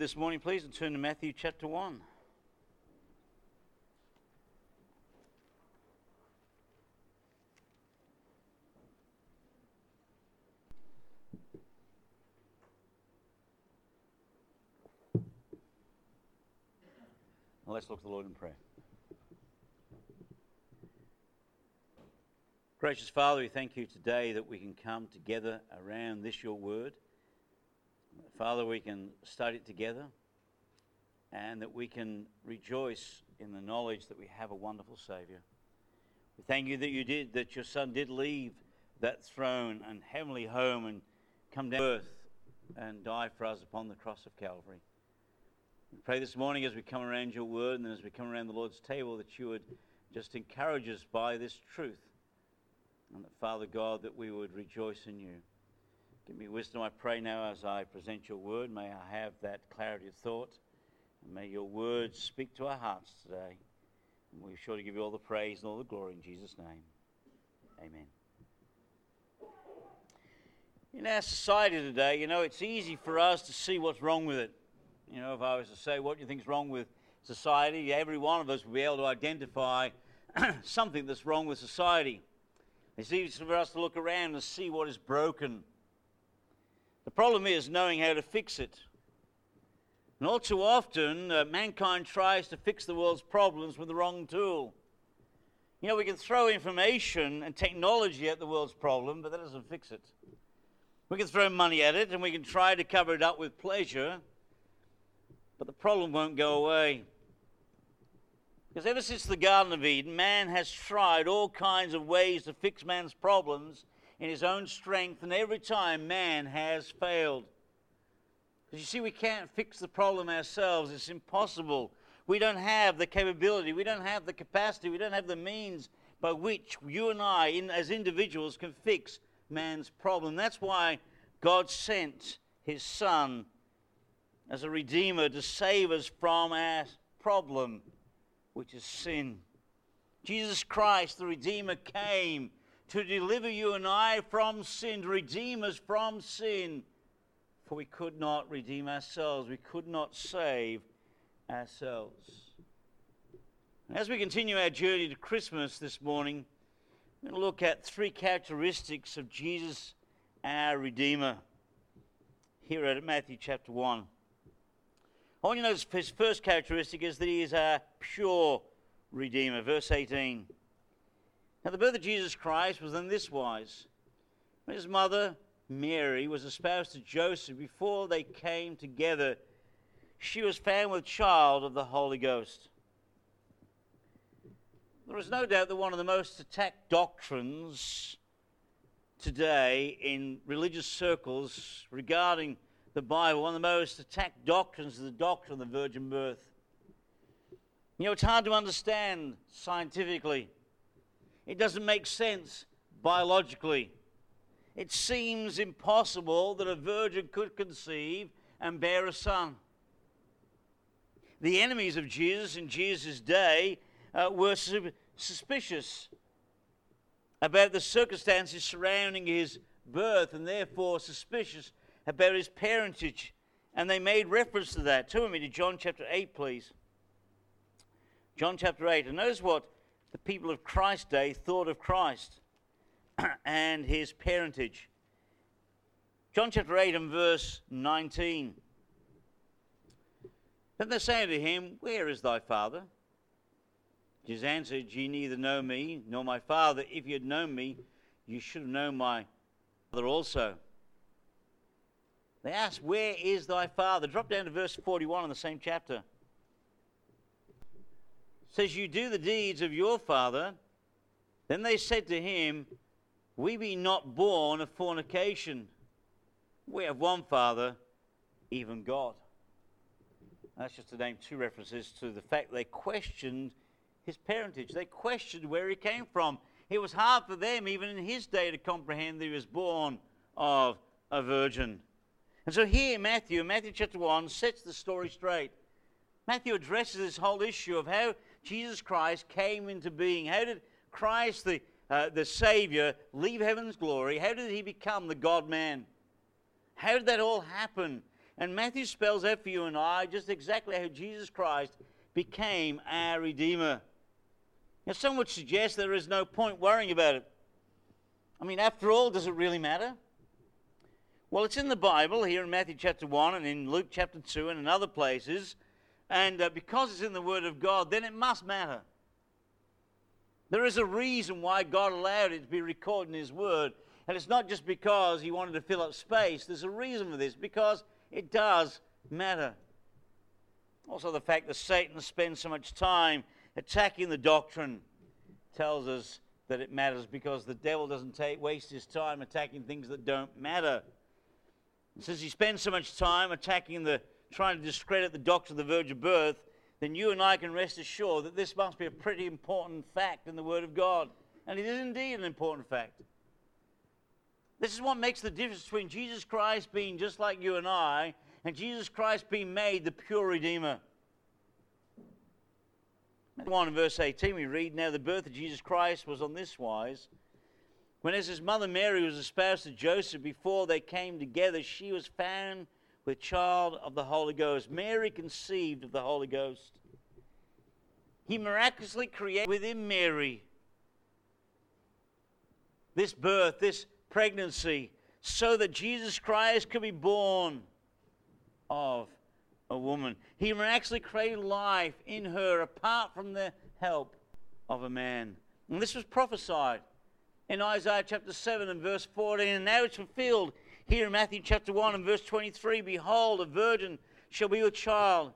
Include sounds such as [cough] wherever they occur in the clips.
this morning, please, and turn to Matthew chapter 1. Well, let's look to the Lord in prayer. Gracious Father, we thank you today that we can come together around this your word. Father, we can study it together and that we can rejoice in the knowledge that we have a wonderful Savior. We thank you that you did, that your Son did leave that throne and heavenly home and come down to earth and die for us upon the cross of Calvary. We pray this morning as we come around your word and as we come around the Lord's table that you would just encourage us by this truth and that, Father God, that we would rejoice in you. Give me wisdom, I pray now, as I present your word. May I have that clarity of thought. And may your words speak to our hearts today. And we're sure to give you all the praise and all the glory in Jesus' name. Amen. In our society today, you know, it's easy for us to see what's wrong with it. You know, if I was to say, what do you think is wrong with society? Every one of us would be able to identify [clears throat] something that's wrong with society. It's easy for us to look around and see what is broken. The problem is knowing how to fix it. And all too often, uh, mankind tries to fix the world's problems with the wrong tool. You know, we can throw information and technology at the world's problem, but that doesn't fix it. We can throw money at it and we can try to cover it up with pleasure, but the problem won't go away. Because ever since the Garden of Eden, man has tried all kinds of ways to fix man's problems in his own strength, and every time man has failed. You see, we can't fix the problem ourselves, it's impossible. We don't have the capability, we don't have the capacity, we don't have the means by which you and I, in, as individuals, can fix man's problem. That's why God sent his Son as a Redeemer to save us from our problem which is sin. Jesus Christ, the Redeemer, came to deliver you and I from sin, to redeem us from sin. For we could not redeem ourselves, we could not save ourselves. As we continue our journey to Christmas this morning, we're going to look at three characteristics of Jesus, our Redeemer, here at Matthew chapter 1. I want you to notice his first characteristic is that he is a pure Redeemer. Verse 18. Now, the birth of Jesus Christ was in this wise. When his mother, Mary, was espoused to Joseph before they came together, she was found with child of the Holy Ghost. There is no doubt that one of the most attacked doctrines today in religious circles regarding the Bible, one of the most attacked doctrines is the doctrine of the virgin birth. You know, it's hard to understand scientifically. It doesn't make sense biologically. It seems impossible that a virgin could conceive and bear a son. The enemies of Jesus in Jesus' day uh, were su- suspicious about the circumstances surrounding his birth and therefore suspicious about his parentage. And they made reference to that. Turn with me to John chapter 8, please. John chapter 8. And notice what the people of Christ's day thought of Christ [clears throat] and his parentage. John chapter 8 and verse 19. Then they say to him, Where is thy father? Jesus answered, Ye neither know me nor my father. If ye had known me, you should have known my father also. They asked, Where is thy father? Drop down to verse 41 in the same chapter. Says, You do the deeds of your father. Then they said to him, We be not born of fornication. We have one father, even God. That's just to name two references to the fact they questioned his parentage. They questioned where he came from. It was hard for them, even in his day, to comprehend that he was born of a virgin. And so here, Matthew, Matthew chapter 1, sets the story straight. Matthew addresses this whole issue of how Jesus Christ came into being. How did Christ, the, uh, the Savior, leave heaven's glory? How did he become the God man? How did that all happen? And Matthew spells out for you and I just exactly how Jesus Christ became our Redeemer. Now, some would suggest there is no point worrying about it. I mean, after all, does it really matter? Well, it's in the Bible here in Matthew chapter 1 and in Luke chapter 2 and in other places. And uh, because it's in the Word of God, then it must matter. There is a reason why God allowed it to be recorded in His Word. And it's not just because He wanted to fill up space. There's a reason for this, because it does matter. Also, the fact that Satan spends so much time attacking the doctrine tells us that it matters because the devil doesn't take, waste his time attacking things that don't matter. And since he spends so much time attacking the, trying to discredit the doctrine of the virgin birth, then you and I can rest assured that this must be a pretty important fact in the Word of God. And it is indeed an important fact. This is what makes the difference between Jesus Christ being just like you and I and Jesus Christ being made the pure Redeemer. 1 in verse 18 we read, Now the birth of Jesus Christ was on this wise. When as his mother Mary was espoused to Joseph before they came together, she was found with child of the Holy Ghost. Mary conceived of the Holy Ghost. He miraculously created within Mary this birth, this pregnancy so that Jesus Christ could be born of a woman. He miraculously created life in her apart from the help of a man. And this was prophesied in Isaiah chapter 7 and verse 14. And now it's fulfilled here in Matthew chapter 1 and verse 23. Behold, a virgin shall be with child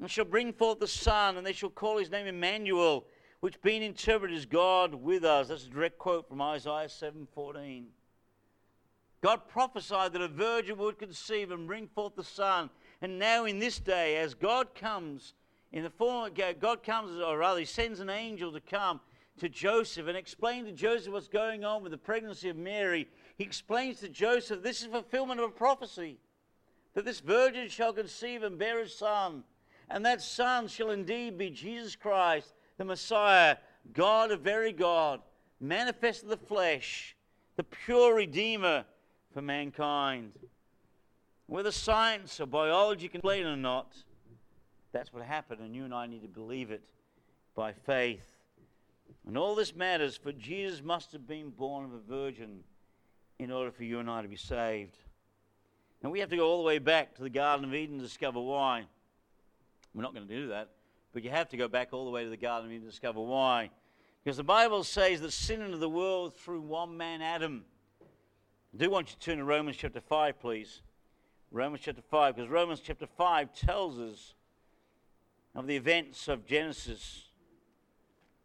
and shall bring forth the son, and they shall call his name Emmanuel, which being interpreted is God with us. That's a direct quote from Isaiah 7:14. God prophesied that a virgin would conceive and bring forth the Son. And now, in this day, as God comes in the form of God comes, or rather, He sends an angel to come to Joseph and explain to Joseph what's going on with the pregnancy of Mary. He explains to Joseph this is fulfillment of a prophecy that this virgin shall conceive and bear a son, and that son shall indeed be Jesus Christ, the Messiah, God, a very God, manifest in the flesh, the pure Redeemer for mankind. Whether science or biology can explain it or not, that's what happened, and you and I need to believe it by faith. And all this matters, for Jesus must have been born of a virgin in order for you and I to be saved. And we have to go all the way back to the Garden of Eden to discover why. We're not going to do that, but you have to go back all the way to the Garden of Eden to discover why. Because the Bible says that sin into the world through one man, Adam. I do want you to turn to Romans chapter 5, please. Romans chapter 5, because Romans chapter 5 tells us of the events of Genesis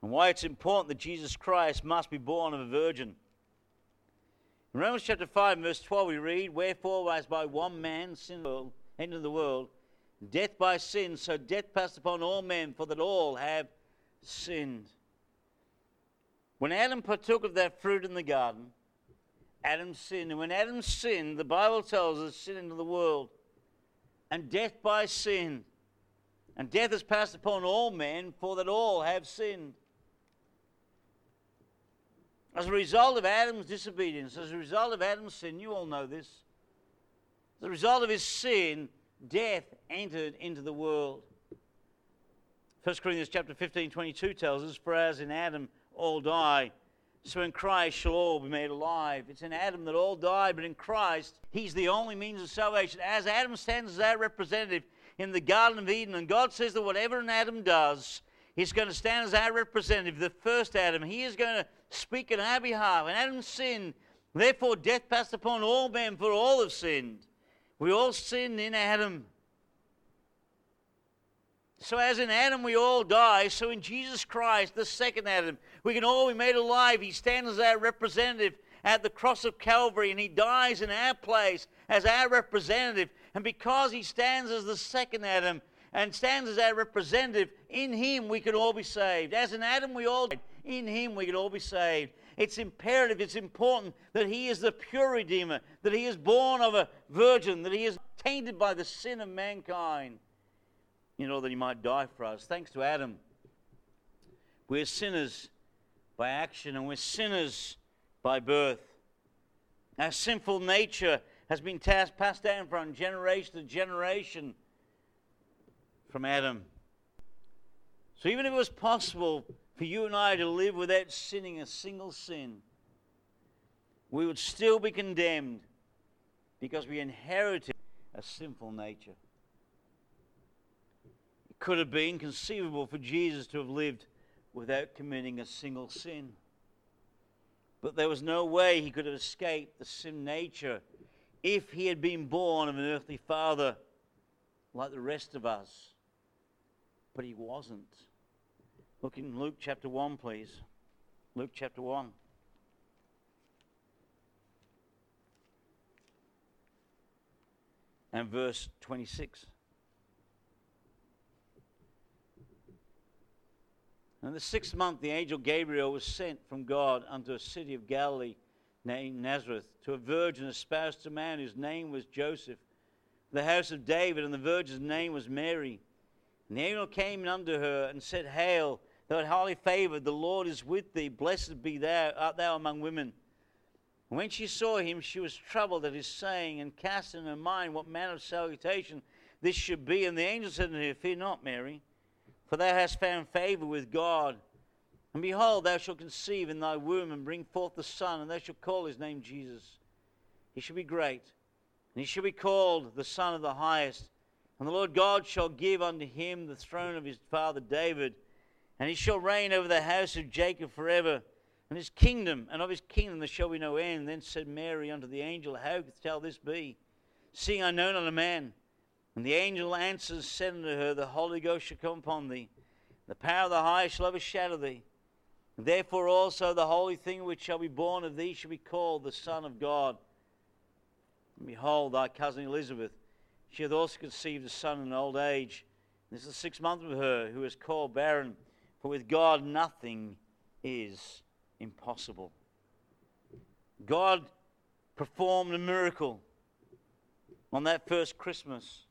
and why it's important that Jesus Christ must be born of a virgin. In Romans chapter 5, verse 12, we read, Wherefore, as by one man sin entered the world, death by sin, so death passed upon all men, for that all have sinned. When Adam partook of that fruit in the garden, Adam sinned. And when Adam sinned, the Bible tells us sin into the world. And death by sin. And death has passed upon all men, for that all have sinned. As a result of Adam's disobedience, as a result of Adam's sin, you all know this. As a result of his sin, death entered into the world. 1 Corinthians chapter 15, 22 tells us, For as in Adam all die, so in Christ shall all be made alive. It's in Adam that all die, but in Christ, He's the only means of salvation. As Adam stands as our representative in the Garden of Eden, and God says that whatever an Adam does, He's going to stand as our representative, the first Adam. He is going to speak on our behalf. And Adam sinned. Therefore, death passed upon all men, for all have sinned. We all sinned in Adam. So, as in Adam we all die, so in Jesus Christ, the second Adam, we can all be made alive. He stands as our representative at the cross of Calvary, and He dies in our place as our representative. And because He stands as the second Adam and stands as our representative, in Him we can all be saved. As in Adam we all died, in Him we can all be saved. It's imperative, it's important that He is the pure Redeemer, that He is born of a virgin, that He is tainted by the sin of mankind in order that he might die for us. Thanks to Adam, we're sinners by action and we're sinners by birth. Our sinful nature has been passed down from generation to generation from Adam. So even if it was possible for you and I to live without sinning a single sin, we would still be condemned because we inherited a sinful nature. It could have been conceivable for Jesus to have lived without committing a single sin. But there was no way he could have escaped the sin nature if he had been born of an earthly father like the rest of us. But he wasn't. Look in Luke chapter 1, please. Luke chapter 1. And verse 26. In the sixth month, the angel Gabriel was sent from God unto a city of Galilee named Nazareth to a virgin espoused to a man whose name was Joseph, the house of David, and the virgin's name was Mary. And the angel came unto her and said, Hail, thou art highly favored, the Lord is with thee, blessed be thou, art thou among women. And when she saw him, she was troubled at his saying, and cast in her mind what manner of salutation this should be. And the angel said unto her, Fear not, Mary, for thou hast found favor with God. And behold, thou shalt conceive in thy womb and bring forth the Son, and thou shalt call his name Jesus. He shall be great, and he shall be called the Son of the Highest. And the Lord God shall give unto him the throne of his father David, and he shall reign over the house of Jacob forever. And his kingdom, and of his kingdom there shall be no end. Then said Mary unto the angel, How shall this be? Seeing I know not a man. And the angel answers, said unto her, The Holy Ghost shall come upon thee. The power of the highest shall overshadow thee. And therefore also the holy thing which shall be born of thee shall be called the Son of God. And behold, thy cousin Elizabeth, she hath also conceived a son in old age. This is the sixth month of her, who is called barren. For with God nothing is impossible. God performed a miracle on that first Christmas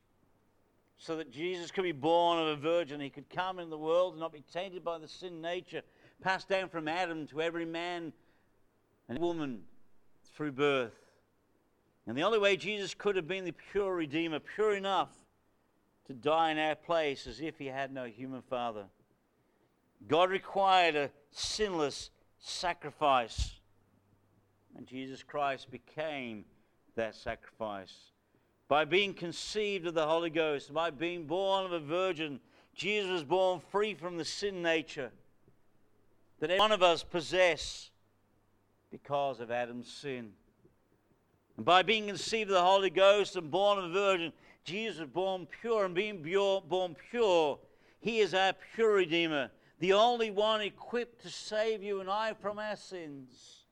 so that Jesus could be born of a virgin. He could come in the world and not be tainted by the sin nature, passed down from Adam to every man and woman through birth. And the only way Jesus could have been the pure Redeemer, pure enough to die in our place as if he had no human father. God required a sinless sacrifice. And Jesus Christ became that sacrifice. By being conceived of the Holy Ghost, by being born of a virgin, Jesus was born free from the sin nature that every one of us possess because of Adam's sin. And by being conceived of the Holy Ghost and born of a virgin, Jesus was born pure, and being born pure, he is our pure Redeemer the only one equipped to save you and I from our sins.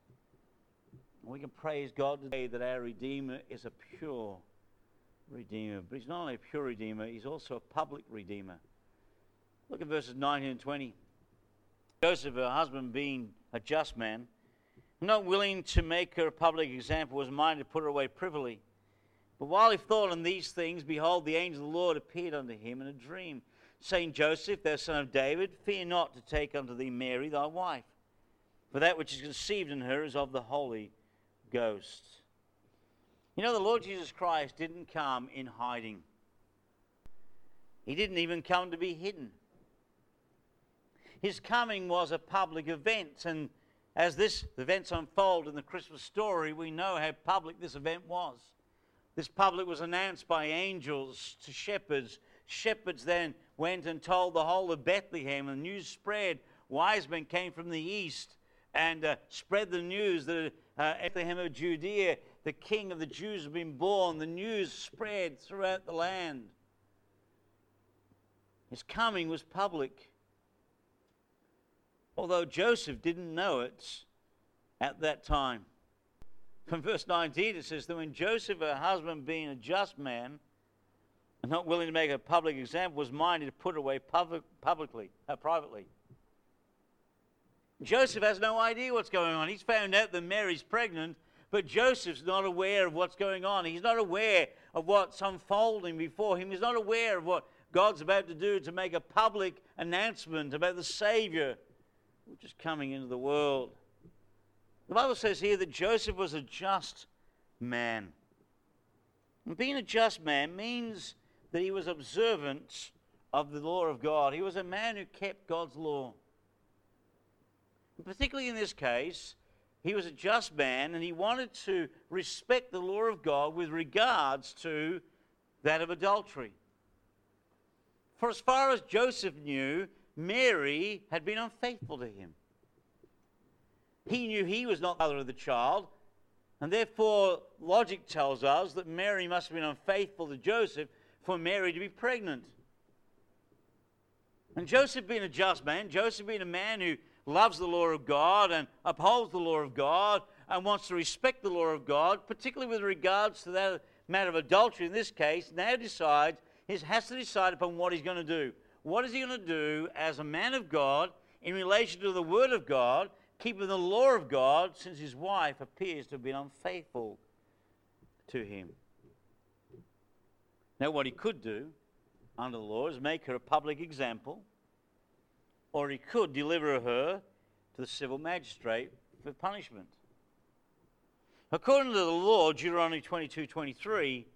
We can praise God today that our Redeemer is a pure Redeemer. But he's not only a pure Redeemer, he's also a public Redeemer. Look at verses 19 and 20. Joseph, her husband, being a just man, not willing to make her a public example, was minded to put her away privily. But while he thought on these things, behold, the angel of the Lord appeared unto him in a dream saying, Joseph, thou son of David, fear not to take unto thee Mary thy wife, for that which is conceived in her is of the Holy Ghost. You know, the Lord Jesus Christ didn't come in hiding. He didn't even come to be hidden. His coming was a public event, and as this events unfold in the Christmas story, we know how public this event was. This public was announced by angels to shepherds. Shepherds then went and told the whole of Bethlehem, and the news spread. Wise men came from the east and uh, spread the news that uh, Bethlehem of Judea, the king of the Jews, had been born. The news spread throughout the land. His coming was public. Although Joseph didn't know it at that time. From verse 19, it says that when Joseph, her husband, being a just man, and not willing to make a public example, was minded to put away public, publicly, uh, privately. Joseph has no idea what's going on. He's found out that Mary's pregnant, but Joseph's not aware of what's going on. He's not aware of what's unfolding before him. He's not aware of what God's about to do to make a public announcement about the Savior which is coming into the world. The Bible says here that Joseph was a just man. being a just man means that he was observant of the law of God. He was a man who kept God's law. And particularly in this case, he was a just man and he wanted to respect the law of God with regards to that of adultery. For as far as Joseph knew, Mary had been unfaithful to him. He knew he was not the mother of the child, and therefore logic tells us that Mary must have been unfaithful to Joseph for Mary to be pregnant. And Joseph being a just man, Joseph being a man who loves the law of God and upholds the law of God and wants to respect the law of God, particularly with regards to that matter of adultery in this case, now decides, he has to decide upon what he's going to do. What is he going to do as a man of God in relation to the Word of God, keeping the law of God, since his wife appears to have been unfaithful to him? Now, what he could do under the law is make her a public example, or he could deliver her to the civil magistrate for punishment. According to the law, Deuteronomy 22 23,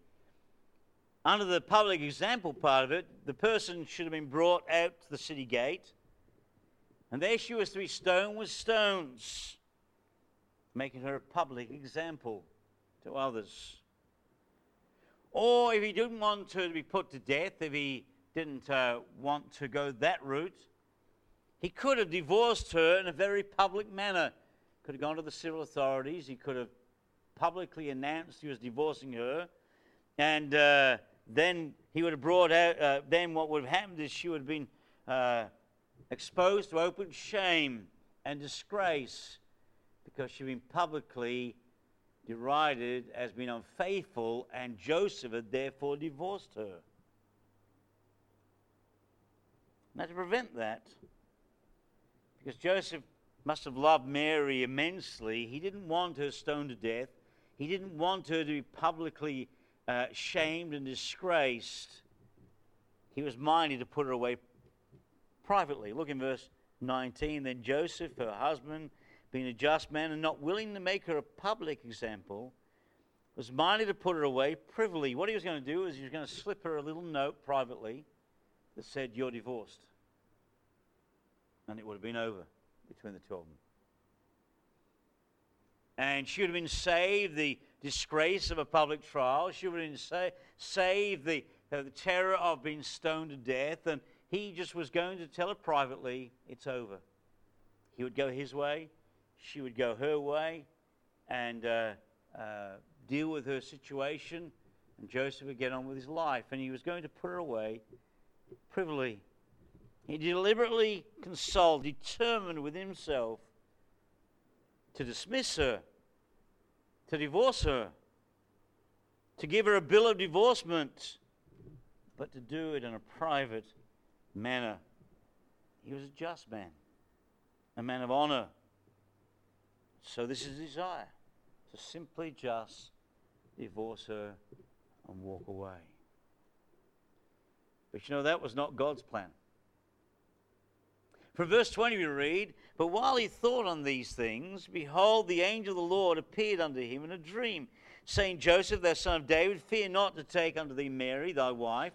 under the public example part of it, the person should have been brought out to the city gate, and there she was to be stoned with stones, making her a public example to others. Or if he didn't want her to be put to death, if he didn't uh, want to go that route, he could have divorced her in a very public manner. Could have gone to the civil authorities. He could have publicly announced he was divorcing her. And uh, then he would have brought out, uh, then what would have happened is she would have been uh, exposed to open shame and disgrace because she'd been publicly derided as being unfaithful, and Joseph had therefore divorced her. Now, to prevent that, because Joseph must have loved Mary immensely, he didn't want her stoned to death. He didn't want her to be publicly uh, shamed and disgraced. He was minded to put her away privately. Look in verse 19. Then Joseph, her husband, being a just man and not willing to make her a public example, was minded to put her away privily. What he was going to do is he was going to slip her a little note privately that said, You're divorced. And it would have been over between the two of them. And she would have been saved the disgrace of a public trial. She would have been sa- saved the, uh, the terror of being stoned to death. And he just was going to tell her privately, It's over. He would go his way, she would go her way and uh, uh, deal with her situation, and Joseph would get on with his life. And he was going to put her away privily. He deliberately consoled, determined within himself to dismiss her, to divorce her, to give her a bill of divorcement, but to do it in a private manner. He was a just man, a man of honor. So this is desire to simply just divorce her and walk away. But you know, that was not God's plan. From verse 20 we read, But while he thought on these things, behold, the angel of the Lord appeared unto him in a dream, saying, Joseph, thou son of David, fear not to take unto thee Mary, thy wife,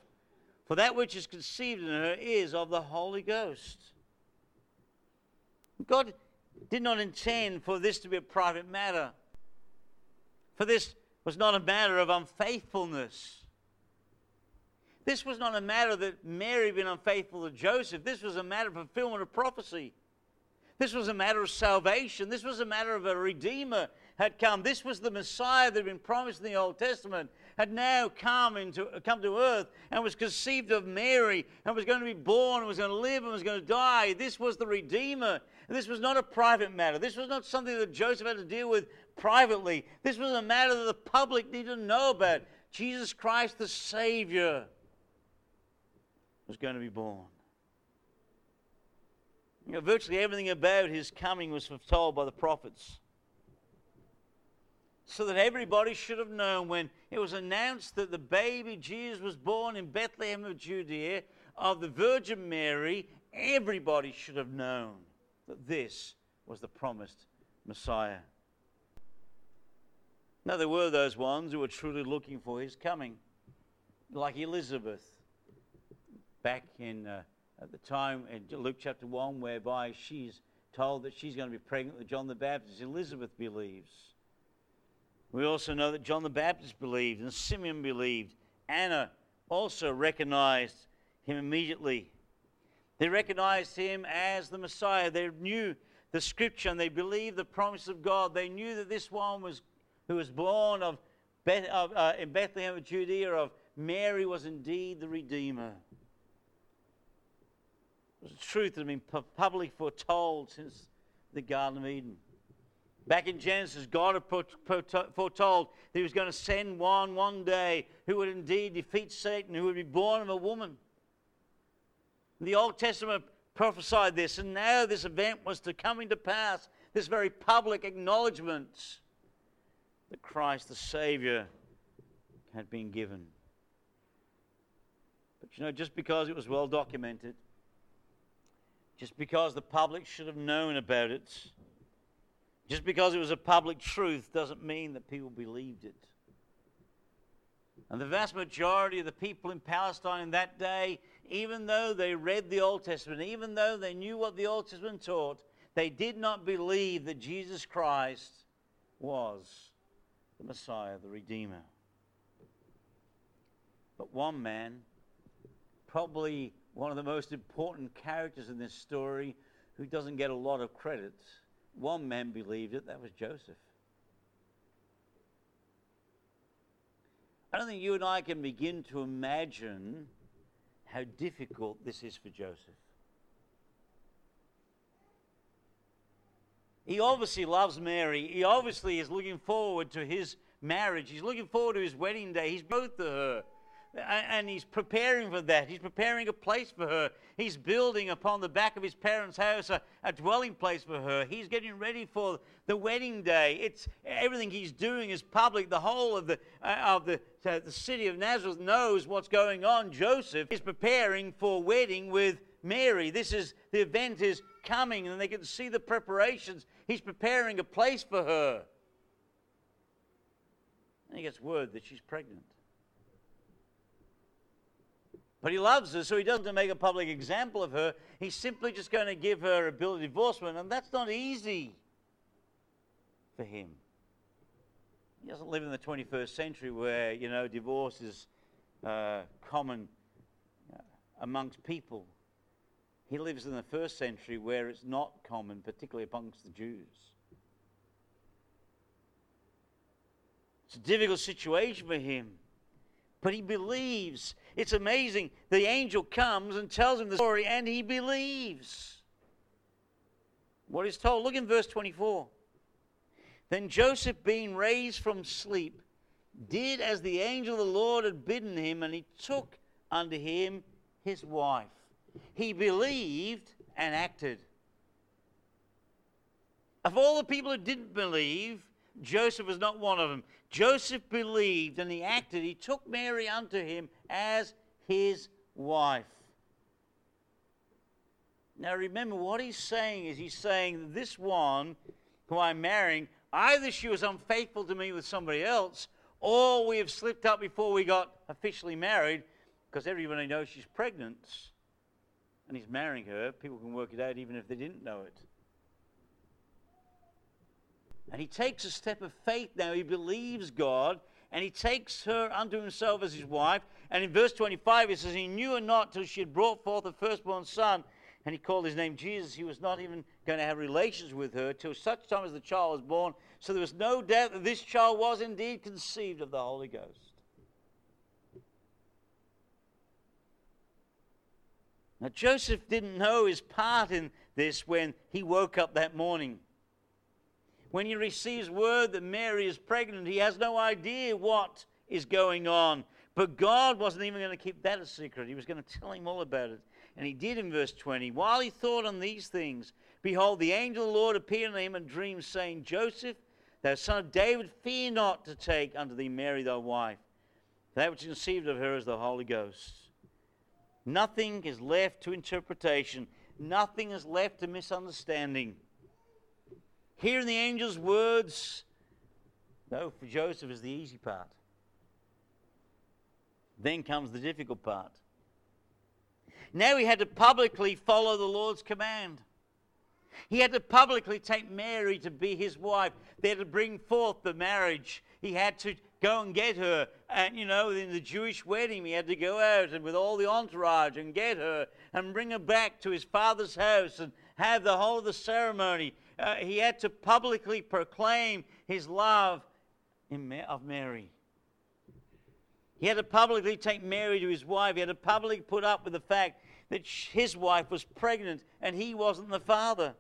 for that which is conceived in her is of the Holy Ghost. God did not intend for this to be a private matter. For this was not a matter of unfaithfulness. This was not a matter that Mary had been unfaithful to Joseph. This was a matter of fulfillment of prophecy. This was a matter of salvation. This was a matter of a Redeemer had come. This was the Messiah that had been promised in the Old Testament, had now come, into, come to earth and was conceived of Mary and was going to be born and was going to live and was going to die. This was the Redeemer. This was not a private matter. This was not something that Joseph had to deal with privately. This was a matter that the public needed to know about. Jesus Christ, the Savior, was going to be born. You know, virtually everything about his coming was foretold by the prophets. So that everybody should have known when it was announced that the baby Jesus was born in Bethlehem of Judea of the Virgin Mary, everybody should have known that this was the promised Messiah. Now, there were those ones who were truly looking for his coming, like Elizabeth, back in uh, at the time in Luke chapter 1, whereby she's told that she's going to be pregnant with John the Baptist. Elizabeth believes. We also know that John the Baptist believed, and Simeon believed. Anna also recognized him immediately. They recognized him as the Messiah. They knew the scripture and they believed the promise of God. They knew that this one was who was born of, Beth, of uh, in Bethlehem of Judea of Mary was indeed the Redeemer. It was a truth that had been publicly foretold since the Garden of Eden. Back in Genesis, God had foretold that He was going to send one one day who would indeed defeat Satan, who would be born of a woman. The Old Testament prophesied this, and now this event was to come into pass, this very public acknowledgement that Christ the Savior had been given. But you know, just because it was well documented, just because the public should have known about it, just because it was a public truth, doesn't mean that people believed it. And the vast majority of the people in Palestine in that day even though they read the Old Testament, even though they knew what the Old Testament taught, they did not believe that Jesus Christ was the Messiah, the Redeemer. But one man, probably one of the most important characters in this story, who doesn't get a lot of credit, one man believed it, that was Joseph. I don't think you and I can begin to imagine how difficult this is for Joseph. He obviously loves Mary. He obviously is looking forward to his marriage. He's looking forward to his wedding day. He's both to her. And he's preparing for that. He's preparing a place for her. He's building upon the back of his parents' house a, a dwelling place for her. He's getting ready for the wedding day. It's everything he's doing is public. The whole of the uh, of the uh, the city of Nazareth knows what's going on. Joseph is preparing for wedding with Mary. This is the event is coming, and they can see the preparations. He's preparing a place for her. And he gets word that she's pregnant. But he loves her, so he doesn't make a public example of her. He's simply just going to give her a bill of divorcement, and that's not easy for him. He doesn't live in the 21st century where, you know, divorce is uh, common uh, amongst people. He lives in the first century where it's not common, particularly amongst the Jews. It's a difficult situation for him. But he believes. It's amazing. The angel comes and tells him the story, and he believes what he's told. Look in verse 24. Then Joseph, being raised from sleep, did as the angel of the Lord had bidden him, and he took unto him his wife. He believed and acted. Of all the people who didn't believe, Joseph was not one of them. Joseph believed and he acted. He took Mary unto him as his wife. Now remember, what he's saying is he's saying this one who I'm marrying, either she was unfaithful to me with somebody else, or we have slipped up before we got officially married, because everybody knows she's pregnant and he's marrying her. People can work it out even if they didn't know it. And he takes a step of faith now. He believes God and he takes her unto himself as his wife. And in verse 25, he says, He knew her not till she had brought forth a firstborn son. And he called his name Jesus. He was not even going to have relations with her till such time as the child was born. So there was no doubt that this child was indeed conceived of the Holy Ghost. Now, Joseph didn't know his part in this when he woke up that morning. When he receives word that Mary is pregnant, he has no idea what is going on. But God wasn't even going to keep that a secret. He was going to tell him all about it. And he did in verse 20. While he thought on these things, behold, the angel of the Lord appeared unto him in a dream, saying, Joseph, thou son of David, fear not to take unto thee Mary thy wife. That which is conceived of her is the Holy Ghost. Nothing is left to interpretation. Nothing is left to misunderstanding. Hearing the angel's words, No, for Joseph is the easy part. Then comes the difficult part. Now he had to publicly follow the Lord's command. He had to publicly take Mary to be his wife. They had to bring forth the marriage. He had to go and get her. And, you know, in the Jewish wedding, he had to go out and with all the entourage and get her and bring her back to his father's house and have the whole of the ceremony. Uh, he had to publicly proclaim his love of Mary. He had to publicly take Mary to his wife. He had to publicly put up with the fact that his wife was pregnant and he wasn't the father.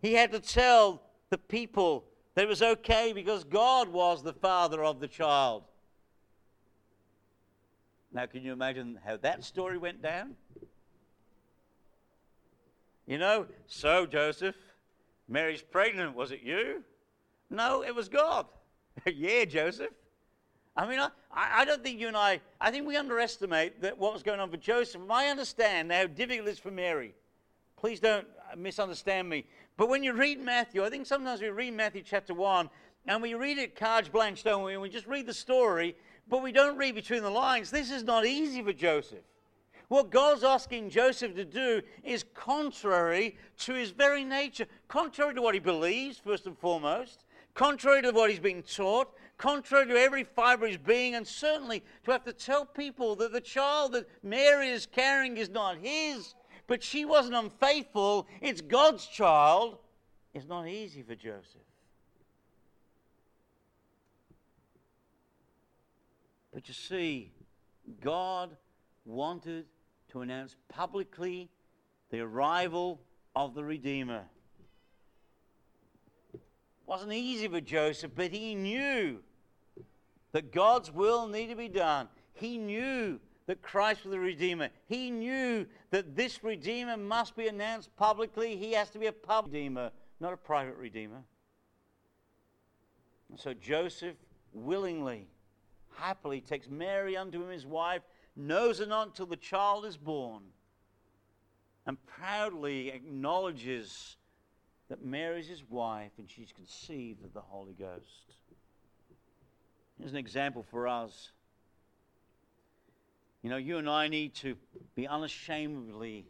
He had to tell the people that it was okay because God was the father of the child. Now, can you imagine how that story went down? You know, so Joseph, Mary's pregnant. Was it you? No, it was God. [laughs] yeah, Joseph. I mean, I, I don't think you and I, I think we underestimate that what was going on for Joseph. I understand how difficult it is for Mary. Please don't misunderstand me. But when you read Matthew, I think sometimes we read Matthew chapter 1 and we read it carte blanche, don't we? And we just read the story, but we don't read between the lines. This is not easy for Joseph. What God's asking Joseph to do is contrary to his very nature, contrary to what he believes, first and foremost, contrary to what he's been taught, contrary to every fiber of his being, and certainly to have to tell people that the child that Mary is carrying is not his, but she wasn't unfaithful, it's God's child, it's not easy for Joseph. But you see, God wanted to announce publicly the arrival of the Redeemer. It wasn't easy for Joseph, but he knew that God's will needed to be done. He knew that Christ was the Redeemer. He knew that this Redeemer must be announced publicly. He has to be a public Redeemer, not a private Redeemer. And so Joseph willingly, happily takes Mary unto him his wife, knows her not until the child is born, and proudly acknowledges that Mary is his wife and she's conceived of the Holy Ghost. Here's an example for us. You know, you and I need to be unashamedly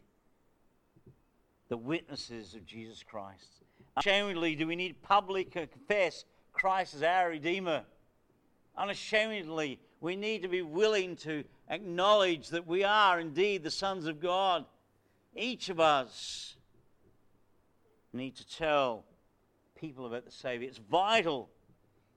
the witnesses of Jesus Christ. Unashamedly, do we need public confess Christ as our Redeemer? Unashamedly, we need to be willing to acknowledge that we are indeed the sons of God. Each of us need to tell people about the Savior. It's vital.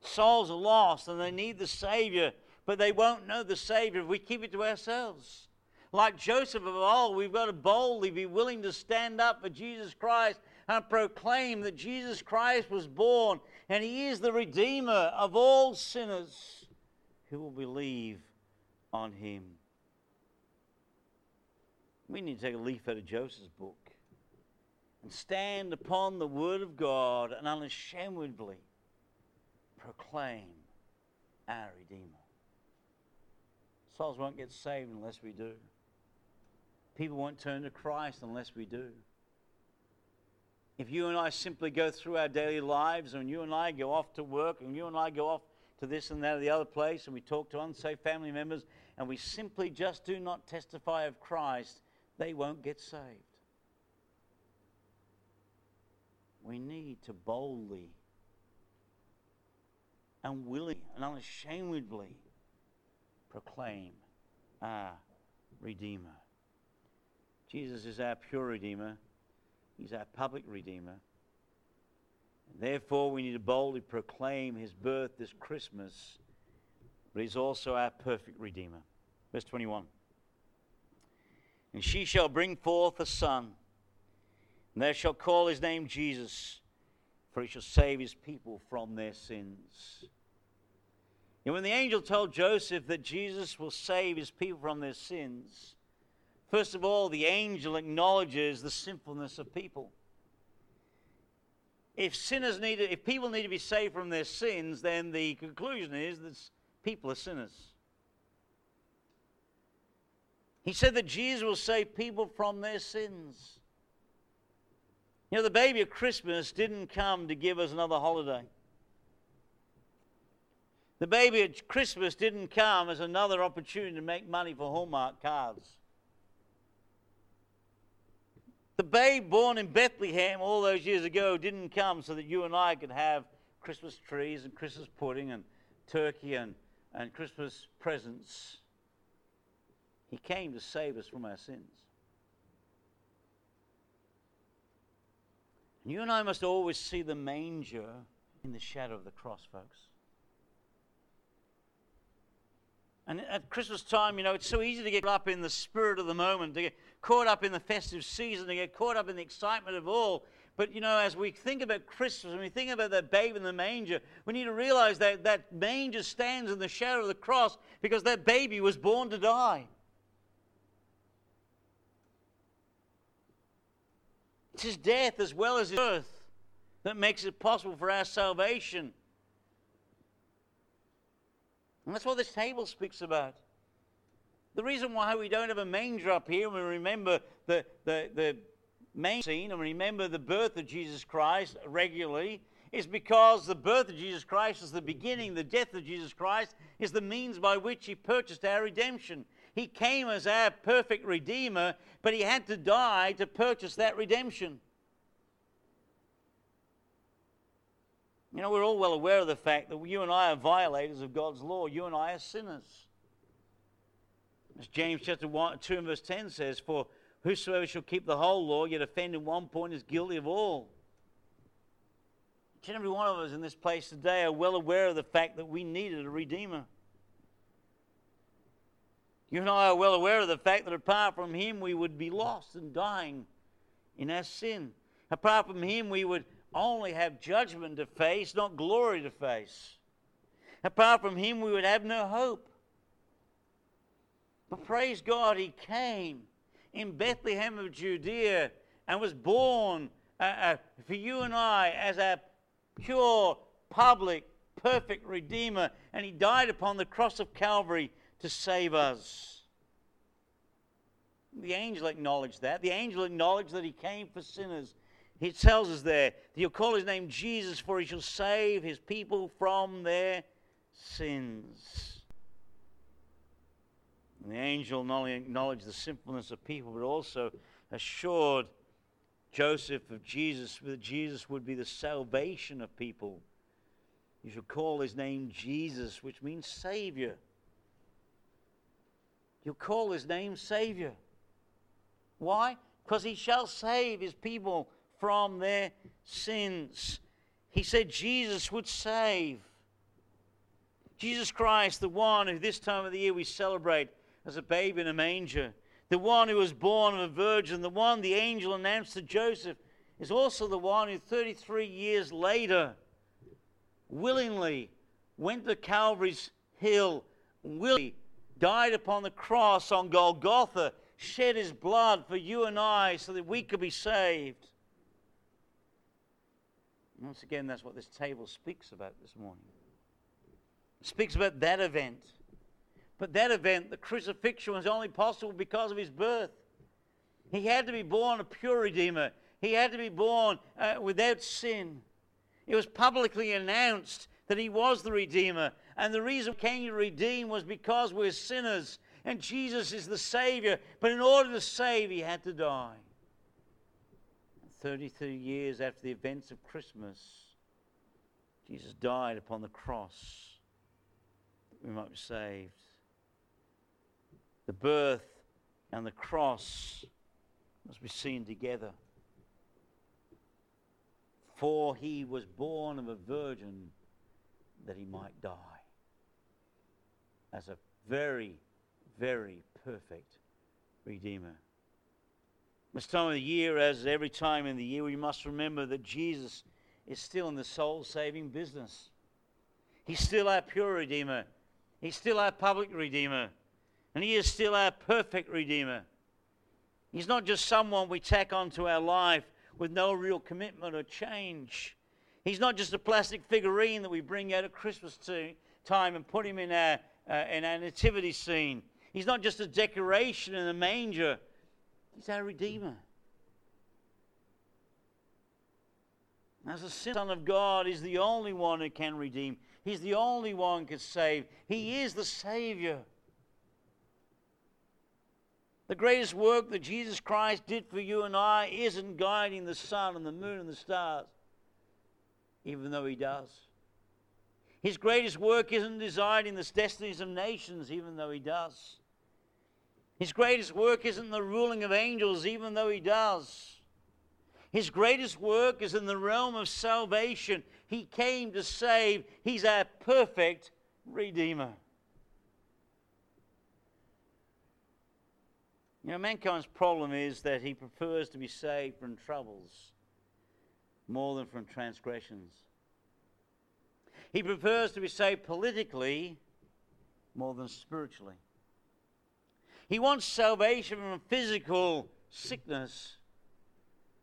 Souls are lost and they need the Savior but they won't know the Savior if we keep it to ourselves. Like Joseph of old, we've got to boldly be willing to stand up for Jesus Christ and proclaim that Jesus Christ was born and he is the Redeemer of all sinners who will believe on him. We need to take a leaf out of Joseph's book and stand upon the Word of God and unashamedly proclaim our Redeemer. Souls won't get saved unless we do. People won't turn to Christ unless we do. If you and I simply go through our daily lives and you and I go off to work and you and I go off to this and that or the other place and we talk to unsafe family members and we simply just do not testify of Christ, they won't get saved. We need to boldly and willingly and unashamedly proclaim our Redeemer. Jesus is our pure Redeemer. He's our public Redeemer. And therefore, we need to boldly proclaim his birth this Christmas, but he's also our perfect Redeemer. Verse 21. And she shall bring forth a son, and they shall call his name Jesus, for he shall save his people from their sins. And when the angel told Joseph that Jesus will save his people from their sins, first of all, the angel acknowledges the sinfulness of people. If sinners need if people need to be saved from their sins, then the conclusion is that people are sinners. He said that Jesus will save people from their sins. You know, the baby of Christmas didn't come to give us another holiday. The baby at Christmas didn't come as another opportunity to make money for Hallmark cards. The babe born in Bethlehem all those years ago didn't come so that you and I could have Christmas trees and Christmas pudding and turkey and, and Christmas presents. He came to save us from our sins. And you and I must always see the manger in the shadow of the cross, folks. And at Christmas time, you know, it's so easy to get up in the spirit of the moment, to get caught up in the festive season, to get caught up in the excitement of all. But, you know, as we think about Christmas, when we think about that babe in the manger, we need to realize that that manger stands in the shadow of the cross because that baby was born to die. It's his death as well as his birth that makes it possible for our salvation. And that's what this table speaks about. The reason why we don't have a manger up here, we remember the, the, the main scene and remember the birth of Jesus Christ regularly, is because the birth of Jesus Christ is the beginning, the death of Jesus Christ is the means by which He purchased our redemption. He came as our perfect Redeemer, but He had to die to purchase that redemption. You know, we're all well aware of the fact that you and I are violators of God's law. You and I are sinners. As James chapter 1, 2 and verse 10 says, For whosoever shall keep the whole law, yet offend in one point, is guilty of all. Each and every one of us in this place today are well aware of the fact that we needed a Redeemer. You and I are well aware of the fact that apart from Him, we would be lost and dying in our sin. Apart from Him, we would only have judgment to face, not glory to face. Apart from Him, we would have no hope. But praise God, He came in Bethlehem of Judea and was born uh, uh, for you and I as a pure, public, perfect Redeemer. And He died upon the cross of Calvary to save us. The angel acknowledged that. The angel acknowledged that He came for sinners he tells us there he'll call his name Jesus, for he shall save his people from their sins. And the angel not only acknowledged the sinfulness of people, but also assured Joseph of Jesus that Jesus would be the salvation of people. You shall call his name Jesus, which means Savior. You'll call his name Savior. Why? Because he shall save his people from their sins. He said Jesus would save. Jesus Christ, the one who this time of the year we celebrate as a babe in a manger, the one who was born of a virgin, the one the angel announced to Joseph, is also the one who 33 years later willingly went to Calvary's hill, willingly died upon the cross on Golgotha, shed his blood for you and I so that we could be saved. Once again, that's what this table speaks about this morning. It speaks about that event. That event, the crucifixion, was only possible because of his birth. He had to be born a pure Redeemer, he had to be born uh, without sin. It was publicly announced that he was the Redeemer. And the reason he came to redeem was because we're sinners and Jesus is the Savior. But in order to save, he had to die. 33 years after the events of Christmas, Jesus died upon the cross that we might be saved. The birth and the cross must be seen together. For he was born of a virgin that he might die as a very, very perfect Redeemer. This time of the year, as every time in the year, we must remember that Jesus is still in the soul saving business. He's still our pure Redeemer, He's still our public Redeemer, and He is still our perfect Redeemer. He's not just someone we tack onto our life with no real commitment or change. He's not just a plastic figurine that we bring out at Christmas time and put him in our, uh, in our nativity scene. He's not just a decoration in a manger He's our Redeemer. As the Son of God is the only one who can redeem. He's the only one who can save. He is the Savior. The greatest work that Jesus Christ did for you and I isn't guiding the sun and the moon and the stars, even though He does. His greatest work isn't deciding the destinies of nations, even though He does. His greatest work isn't the ruling of angels, even though He does. His greatest work is in the realm of salvation. He came to save. He's our perfect Redeemer. You know, mankind's problem is that he prefers to be saved from troubles more than from transgressions. He prefers to be saved politically more than spiritually. He wants salvation from physical sickness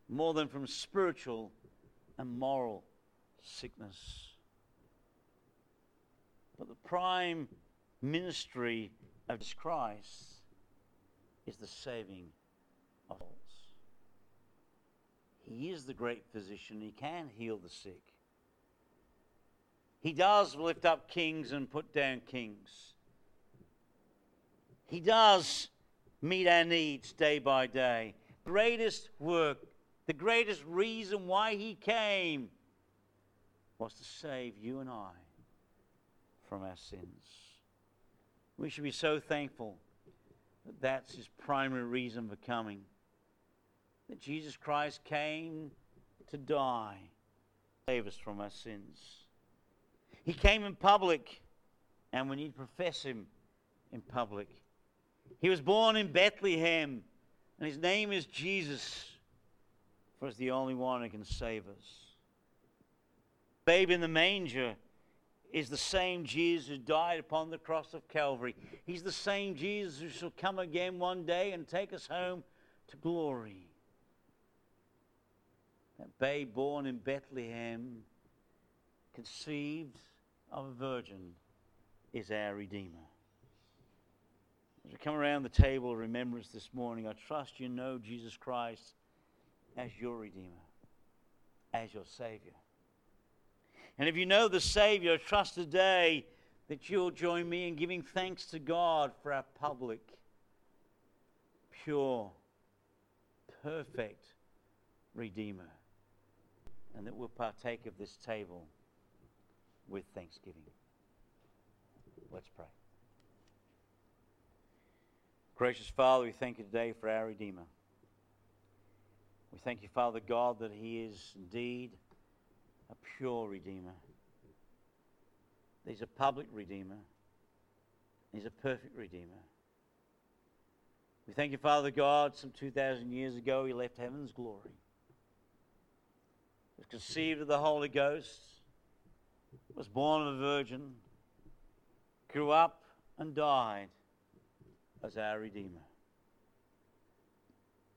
more than from spiritual and moral sickness. But the prime ministry of Christ is the saving of souls. He is the great physician. He can heal the sick. He does lift up kings and put down kings. He does meet our needs day by day. Greatest work the greatest reason why he came was to save you and I from our sins. We should be so thankful that that's his primary reason for coming. That Jesus Christ came to die, save us from our sins. He came in public, and we need to profess him in public. He was born in Bethlehem, and his name is Jesus for he's the only one who can save us. Babe in the manger is the same Jesus who died upon the cross of Calvary. He's the same Jesus who shall come again one day and take us home to glory. That babe born in Bethlehem, conceived of a virgin, is our Redeemer. As we come around the table of remembrance this morning, I trust you know Jesus Christ as your Redeemer, as your Savior. And if you know the Savior, trust today that you'll join me in giving thanks to God for our public, pure, perfect Redeemer. And that we'll partake of this table with thanksgiving. Let's pray. Gracious Father, we thank you today for our Redeemer. We thank you, Father God, that He is indeed a pure Redeemer. He's a public Redeemer. He's a perfect Redeemer. We thank you, Father God, some 2,000 years ago, He left heaven's glory. Was conceived of the Holy Ghost, was born of a virgin, grew up and died as our Redeemer.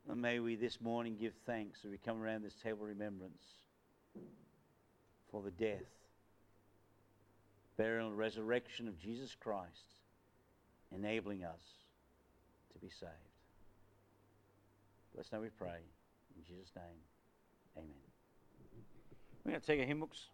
And may we this morning give thanks as we come around this table of remembrance for the death, burial, and resurrection of Jesus Christ, enabling us to be saved. Bless now we pray. In Jesus' name, amen. We're going to take our hymn books.